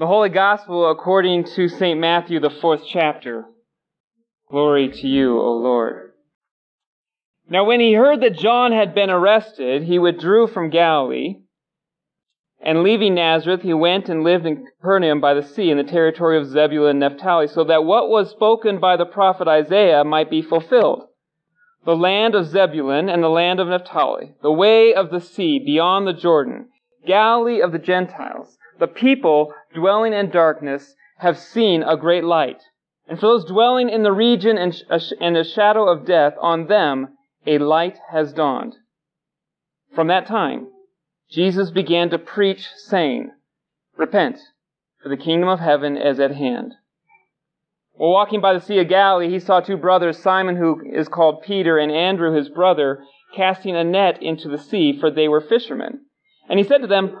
The Holy Gospel according to St. Matthew, the fourth chapter. Glory to you, O Lord. Now when he heard that John had been arrested, he withdrew from Galilee, and leaving Nazareth, he went and lived in Capernaum by the sea in the territory of Zebulun and Naphtali, so that what was spoken by the prophet Isaiah might be fulfilled. The land of Zebulun and the land of Naphtali, the way of the sea beyond the Jordan, Galilee of the Gentiles. The people dwelling in darkness have seen a great light. And for those dwelling in the region and, in the shadow of death, on them a light has dawned. From that time, Jesus began to preach, saying, Repent, for the kingdom of heaven is at hand. While walking by the Sea of Galilee, he saw two brothers, Simon, who is called Peter, and Andrew, his brother, casting a net into the sea, for they were fishermen. And he said to them,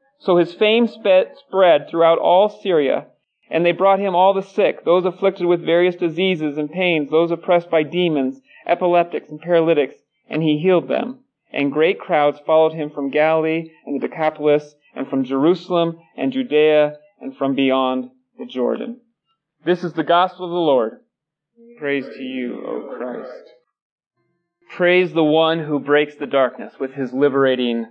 So his fame spread throughout all Syria, and they brought him all the sick, those afflicted with various diseases and pains, those oppressed by demons, epileptics and paralytics, and he healed them. And great crowds followed him from Galilee and the Decapolis, and from Jerusalem and Judea, and from beyond the Jordan. This is the gospel of the Lord. Praise to you, O Christ. Praise the one who breaks the darkness with his liberating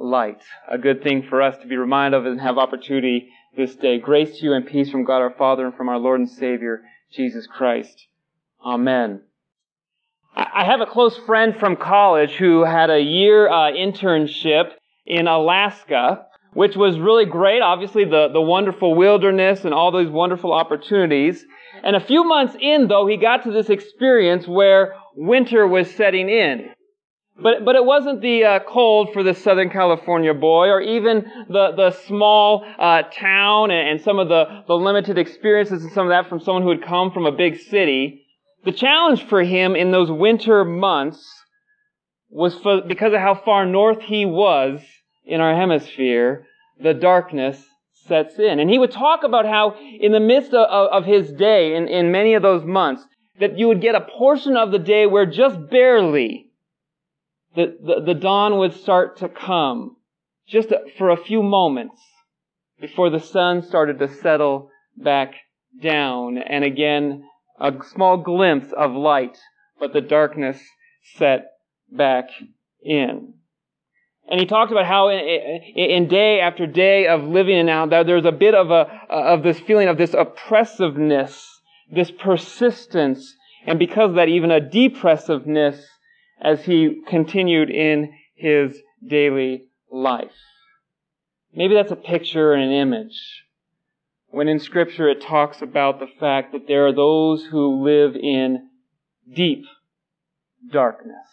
light. A good thing for us to be reminded of and have opportunity this day. Grace to you and peace from God our Father and from our Lord and Savior, Jesus Christ. Amen. I have a close friend from college who had a year uh, internship in Alaska, which was really great. Obviously, the, the wonderful wilderness and all those wonderful opportunities. And a few months in, though, he got to this experience where winter was setting in. But, but it wasn't the uh, cold for the Southern California boy or even the, the small uh, town and, and some of the, the limited experiences and some of that from someone who had come from a big city. The challenge for him in those winter months was for, because of how far north he was in our hemisphere, the darkness sets in. And he would talk about how in the midst of, of his day, in, in many of those months, that you would get a portion of the day where just barely the, the, the dawn would start to come just for a few moments before the sun started to settle back down and again a small glimpse of light, but the darkness set back in. And he talked about how in, day after day of living in now, there's a bit of a, of this feeling of this oppressiveness, this persistence, and because of that, even a depressiveness as he continued in his daily life. Maybe that's a picture and an image. When in scripture it talks about the fact that there are those who live in deep darkness.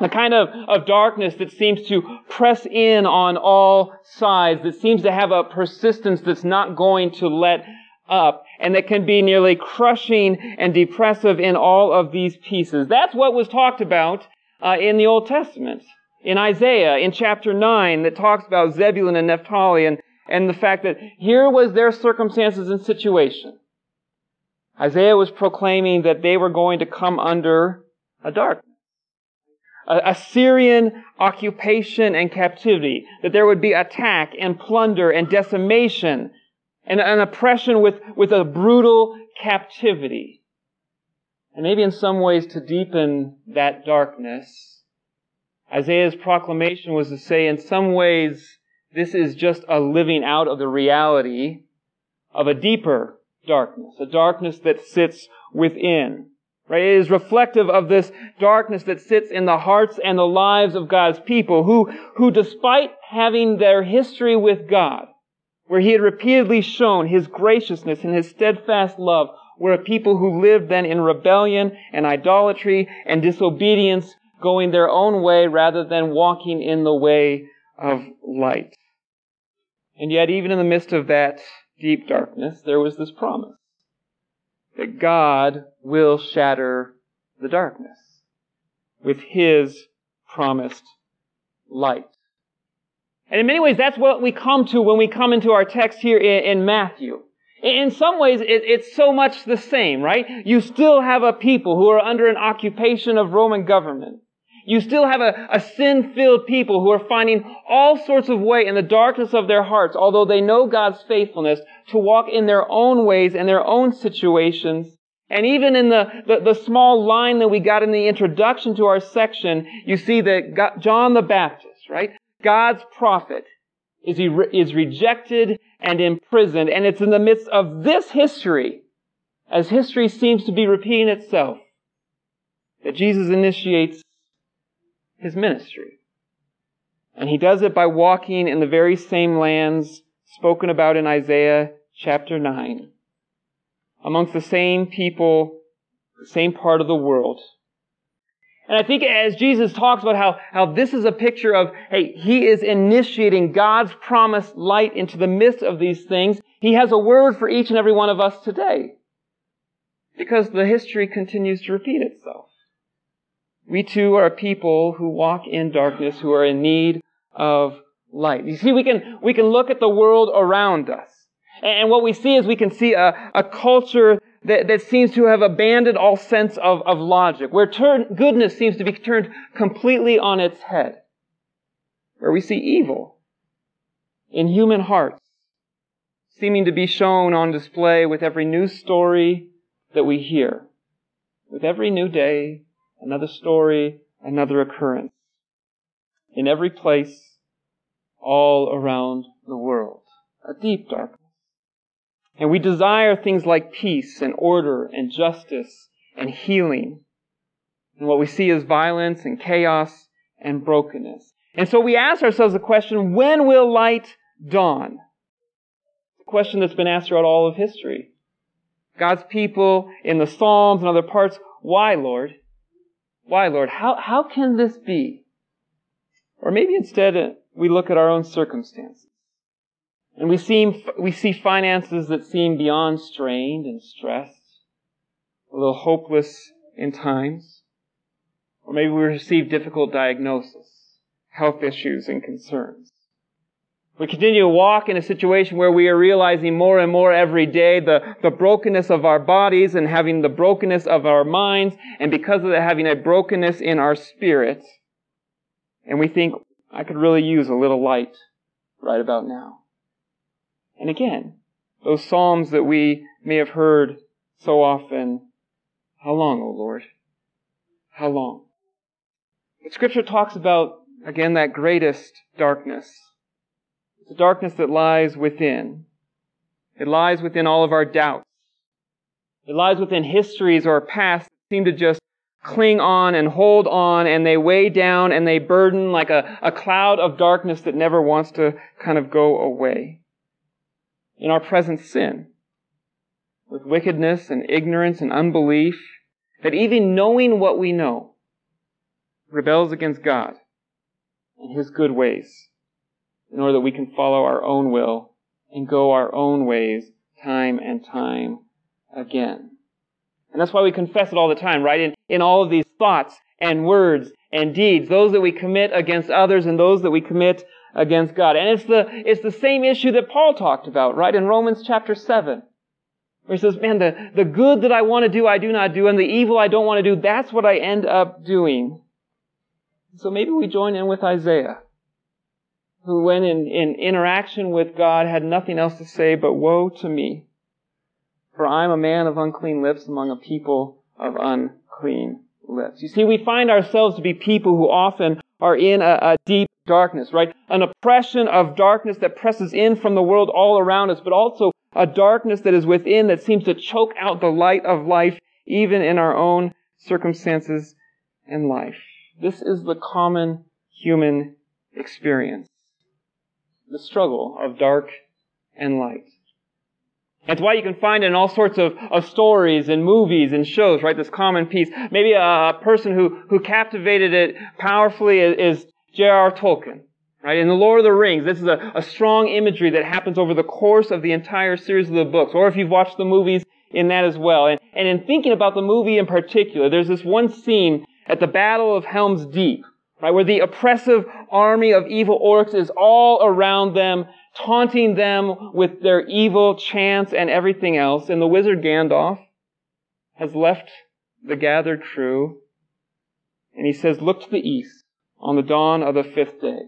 The kind of, of darkness that seems to press in on all sides, that seems to have a persistence that's not going to let up and that can be nearly crushing and depressive in all of these pieces. That's what was talked about uh, in the Old Testament. In Isaiah, in chapter 9, that talks about Zebulun and Naphtali and, and the fact that here was their circumstances and situation. Isaiah was proclaiming that they were going to come under a darkness. A Assyrian occupation and captivity, that there would be attack and plunder and decimation and an oppression with, with a brutal captivity. And maybe in some ways to deepen that darkness, Isaiah's proclamation was to say in some ways this is just a living out of the reality of a deeper darkness, a darkness that sits within. Right? It is reflective of this darkness that sits in the hearts and the lives of God's people who, who despite having their history with God, where he had repeatedly shown his graciousness and his steadfast love, were a people who lived then in rebellion and idolatry and disobedience, going their own way rather than walking in the way of light. And yet, even in the midst of that deep darkness, there was this promise that God will shatter the darkness with His promised light. And in many ways, that's what we come to when we come into our text here in, in Matthew. In some ways, it, it's so much the same, right? You still have a people who are under an occupation of Roman government. You still have a, a sin-filled people who are finding all sorts of way in the darkness of their hearts, although they know God's faithfulness, to walk in their own ways and their own situations. And even in the, the, the, small line that we got in the introduction to our section, you see that God, John the Baptist, right? God's prophet is, he, is rejected and imprisoned. And it's in the midst of this history, as history seems to be repeating itself, that Jesus initiates his ministry. And he does it by walking in the very same lands spoken about in Isaiah chapter 9, amongst the same people, the same part of the world. And I think as Jesus talks about how, how this is a picture of, hey, he is initiating God's promised light into the midst of these things, he has a word for each and every one of us today. Because the history continues to repeat itself. We too are people who walk in darkness, who are in need of light. You see, we can, we can look at the world around us. And what we see is we can see a, a culture that, that seems to have abandoned all sense of, of logic, where turn, goodness seems to be turned completely on its head, where we see evil in human hearts seeming to be shown on display with every news story that we hear, with every new day, another story, another occurrence, in every place, all around the world. A deep darkness. And we desire things like peace and order and justice and healing. And what we see is violence and chaos and brokenness. And so we ask ourselves the question, when will light dawn? a question that's been asked throughout all of history. God's people in the Psalms and other parts, why, Lord? Why, Lord? How, how can this be? Or maybe instead uh, we look at our own circumstances. And we, seem, we see finances that seem beyond strained and stressed, a little hopeless in times. Or maybe we receive difficult diagnosis, health issues and concerns. We continue to walk in a situation where we are realizing more and more every day the, the brokenness of our bodies and having the brokenness of our minds, and because of that, having a brokenness in our spirit. And we think, I could really use a little light right about now. And again, those psalms that we may have heard so often, how long, O Lord? How long? But scripture talks about, again, that greatest darkness the darkness that lies within. It lies within all of our doubts. It lies within histories or past that seem to just cling on and hold on and they weigh down and they burden like a, a cloud of darkness that never wants to kind of go away. In our present sin, with wickedness and ignorance and unbelief, that even knowing what we know rebels against God and His good ways in order that we can follow our own will and go our own ways time and time again. And that's why we confess it all the time, right? In, in all of these thoughts and words and deeds, those that we commit against others and those that we commit against God. And it's the, it's the same issue that Paul talked about, right? In Romans chapter 7. Where he says, man, the, the good that I want to do, I do not do, and the evil I don't want to do, that's what I end up doing. So maybe we join in with Isaiah who when in, in interaction with God had nothing else to say but woe to me. For I am a man of unclean lips among a people of unclean You see, we find ourselves to be people who often are in a, a deep darkness, right? An oppression of darkness that presses in from the world all around us, but also a darkness that is within that seems to choke out the light of life even in our own circumstances and life. This is the common human experience the struggle of dark and light. That's why you can find it in all sorts of, of stories and movies and shows, right, this common piece. Maybe a, a person who, who captivated it powerfully is, is J.R.R. Tolkien. Right? In The Lord of the Rings, this is a, a strong imagery that happens over the course of the entire series of the books. Or if you've watched the movies in that as well. And, and in thinking about the movie in particular, there's this one scene at the Battle of Helm's Deep, right, where the oppressive army of evil orcs is all around them, taunting them with their evil chants and everything else. And the wizard Gandalf has left the gathered crew, and he says, look to the east on the dawn of the fifth day.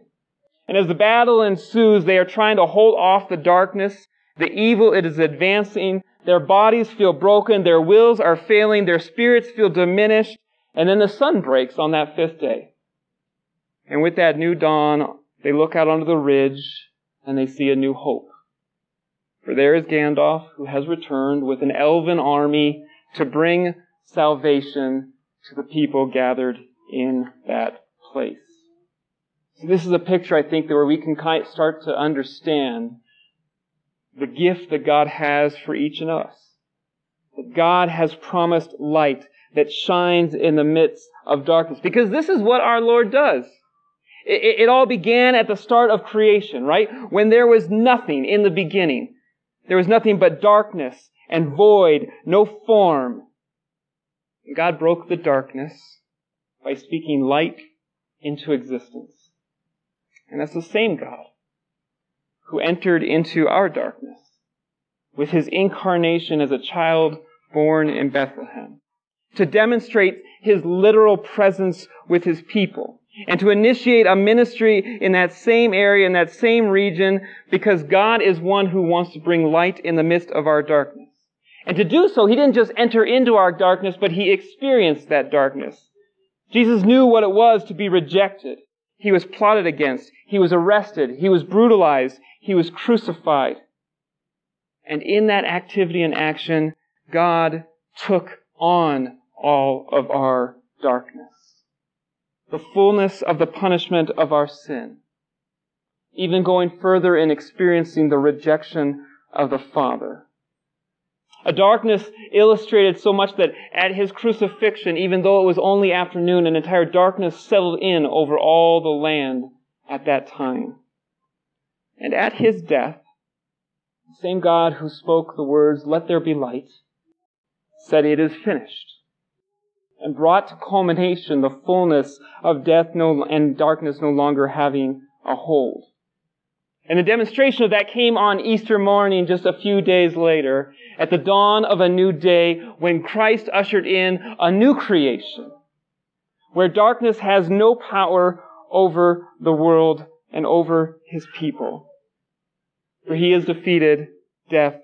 And as the battle ensues, they are trying to hold off the darkness. The evil, it is advancing. Their bodies feel broken. Their wills are failing. Their spirits feel diminished. And then the sun breaks on that fifth day. And with that new dawn, they look out onto the ridge and they see a new hope. For there is Gandalf who has returned with an elven army to bring salvation to the people gathered in that place. So this is a picture, I think, where we can start to understand the gift that God has for each of us. That God has promised light that shines in the midst of darkness. Because this is what our Lord does. It, it, all began at the start of creation, right? When there was nothing in the beginning. There was nothing but darkness and void, no form. God broke the darkness by speaking light into existence. And that's the same God who entered into our darkness with his incarnation as a child born in Bethlehem to demonstrate his literal presence with his people and to initiate a ministry in that same area, in that same region, because God is one who wants to bring light in the midst of our darkness. And to do so, he didn't just enter into our darkness, but he experienced that darkness. Jesus knew what it was to be rejected. He was plotted against. He was arrested. He was brutalized. He was crucified. And in that activity and action, God took on all of our darkness. The fullness of the punishment of our sin. Even going further in experiencing the rejection of the Father. A darkness illustrated so much that at his crucifixion, even though it was only afternoon, an entire darkness settled in over all the land at that time. And at his death, the same God who spoke the words, let there be light, said it is finished, and brought to culmination the fullness of death no, and darkness no longer having a hold. And the demonstration of that came on Easter morning just a few days later at the dawn of a new day when Christ ushered in a new creation where darkness has no power over the world and over his people. For he has defeated death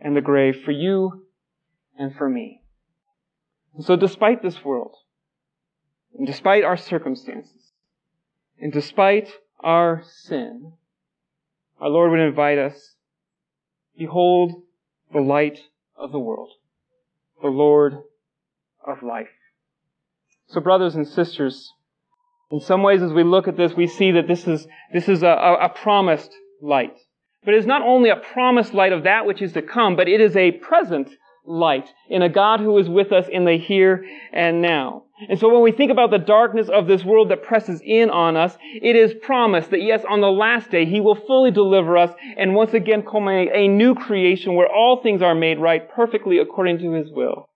and the grave for you and for me. And so despite this world, and despite our circumstances, and despite our sin, our Lord would invite us, behold the light of the world, the Lord of life. So brothers and sisters, in some ways as we look at this, we see that this is, this is a, a, promised light. But it is not only a promised light of that which is to come, but it is a present light in a God who is with us in the here and now. And so when we think about the darkness of this world that presses in on us, it is promised that yes, on the last day, He will fully deliver us and once again culminate a new creation where all things are made right perfectly according to His will.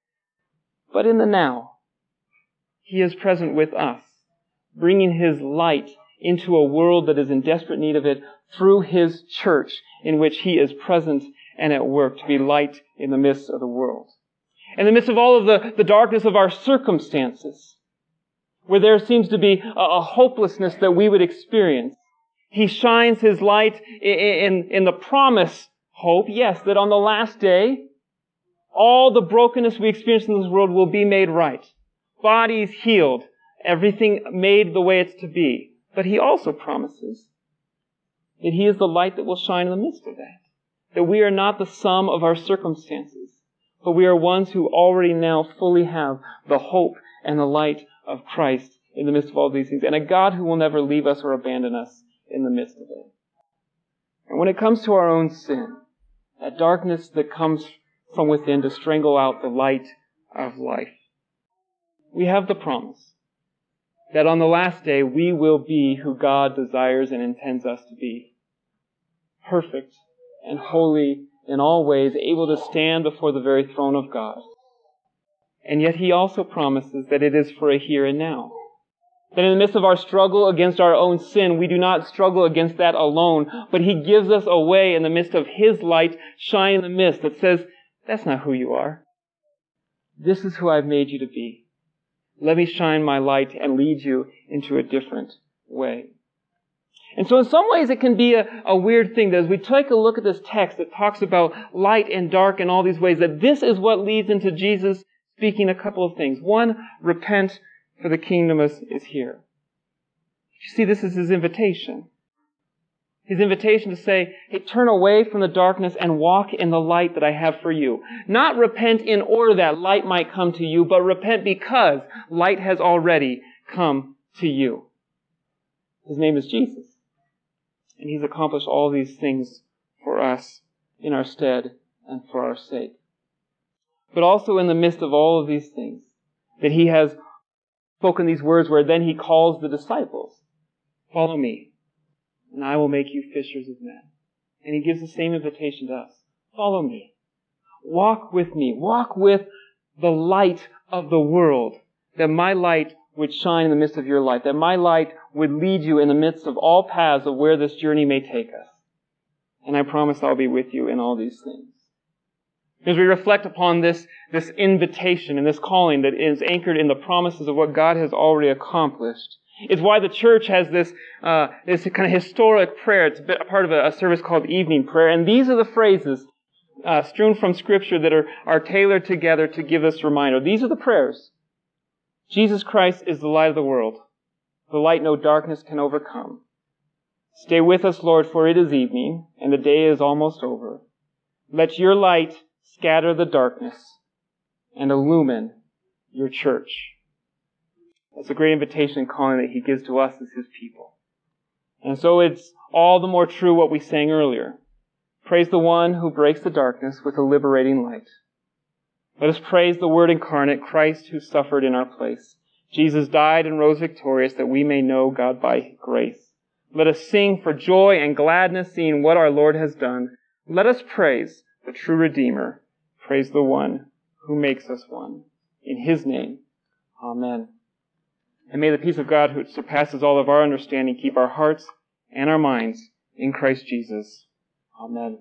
But in the now, He is present with us, bringing His light into a world that is in desperate need of it through His church in which He is present and at work to be light in the midst of the world. In the midst of all of the, the darkness of our circumstances, where there seems to be a, a hopelessness that we would experience, He shines His light in, in, in the promise hope, yes, that on the last day, all the brokenness we experience in this world will be made right. Bodies healed, everything made the way it's to be. But He also promises that He is the light that will shine in the midst of that that we are not the sum of our circumstances, but we are ones who already now fully have the hope and the light of Christ in the midst of all these things, and a God who will never leave us or abandon us in the midst of it. And when it comes to our own sin, that darkness that comes from within to strangle out the light of life, we have the promise that on the last day we will be who God desires and intends us to be. Perfect and holy in all ways, able to stand before the very throne of God. And yet he also promises that it is for a here and now. That in the midst of our struggle against our own sin, we do not struggle against that alone, but he gives us a way in the midst of his light shine in the mist that says, that's not who you are. This is who I've made you to be. Let me shine my light and lead you into a different way. And so in some ways it can be a, a, weird thing that as we take a look at this text that talks about light and dark in all these ways, that this is what leads into Jesus speaking a couple of things. One, repent for the kingdom is, is here. You see, this is his invitation. His invitation to say, hey, turn away from the darkness and walk in the light that I have for you. Not repent in order that light might come to you, but repent because light has already come to you. His name is Jesus. And he's accomplished all these things for us in our stead and for our sake. But also in the midst of all of these things, that he has spoken these words where then he calls the disciples, follow me, and I will make you fishers of men. And he gives the same invitation to us. Follow me. Walk with me. Walk with the light of the world, that my light would shine in the midst of your life, that my light would lead you in the midst of all paths of where this journey may take us. And I promise I'll be with you in all these things. As we reflect upon this, this invitation and this calling that is anchored in the promises of what God has already accomplished, it's why the church has this, uh, this kind of historic prayer. It's a part of a, a, service called evening prayer. And these are the phrases uh, strewn from Scripture that are, are tailored together to give us reminder. These are the prayers. Jesus Christ is the light of the world, the light no darkness can overcome. Stay with us, Lord, for it is evening, and the day is almost over. Let your light scatter the darkness and illumine your church. That's a great invitation and calling that he gives to us as his people. And so it's all the more true what we sang earlier. Praise the one who breaks the darkness with a liberating light. Let us praise the Word incarnate, Christ who suffered in our place. Jesus died and rose victorious that we may know God by grace. Let us sing for joy and gladness seeing what our Lord has done. Let us praise the true Redeemer. Praise the one who makes us one. In his name, Amen. And may the peace of God, who surpasses all of our understanding, keep our hearts and our minds in Christ Jesus. Amen.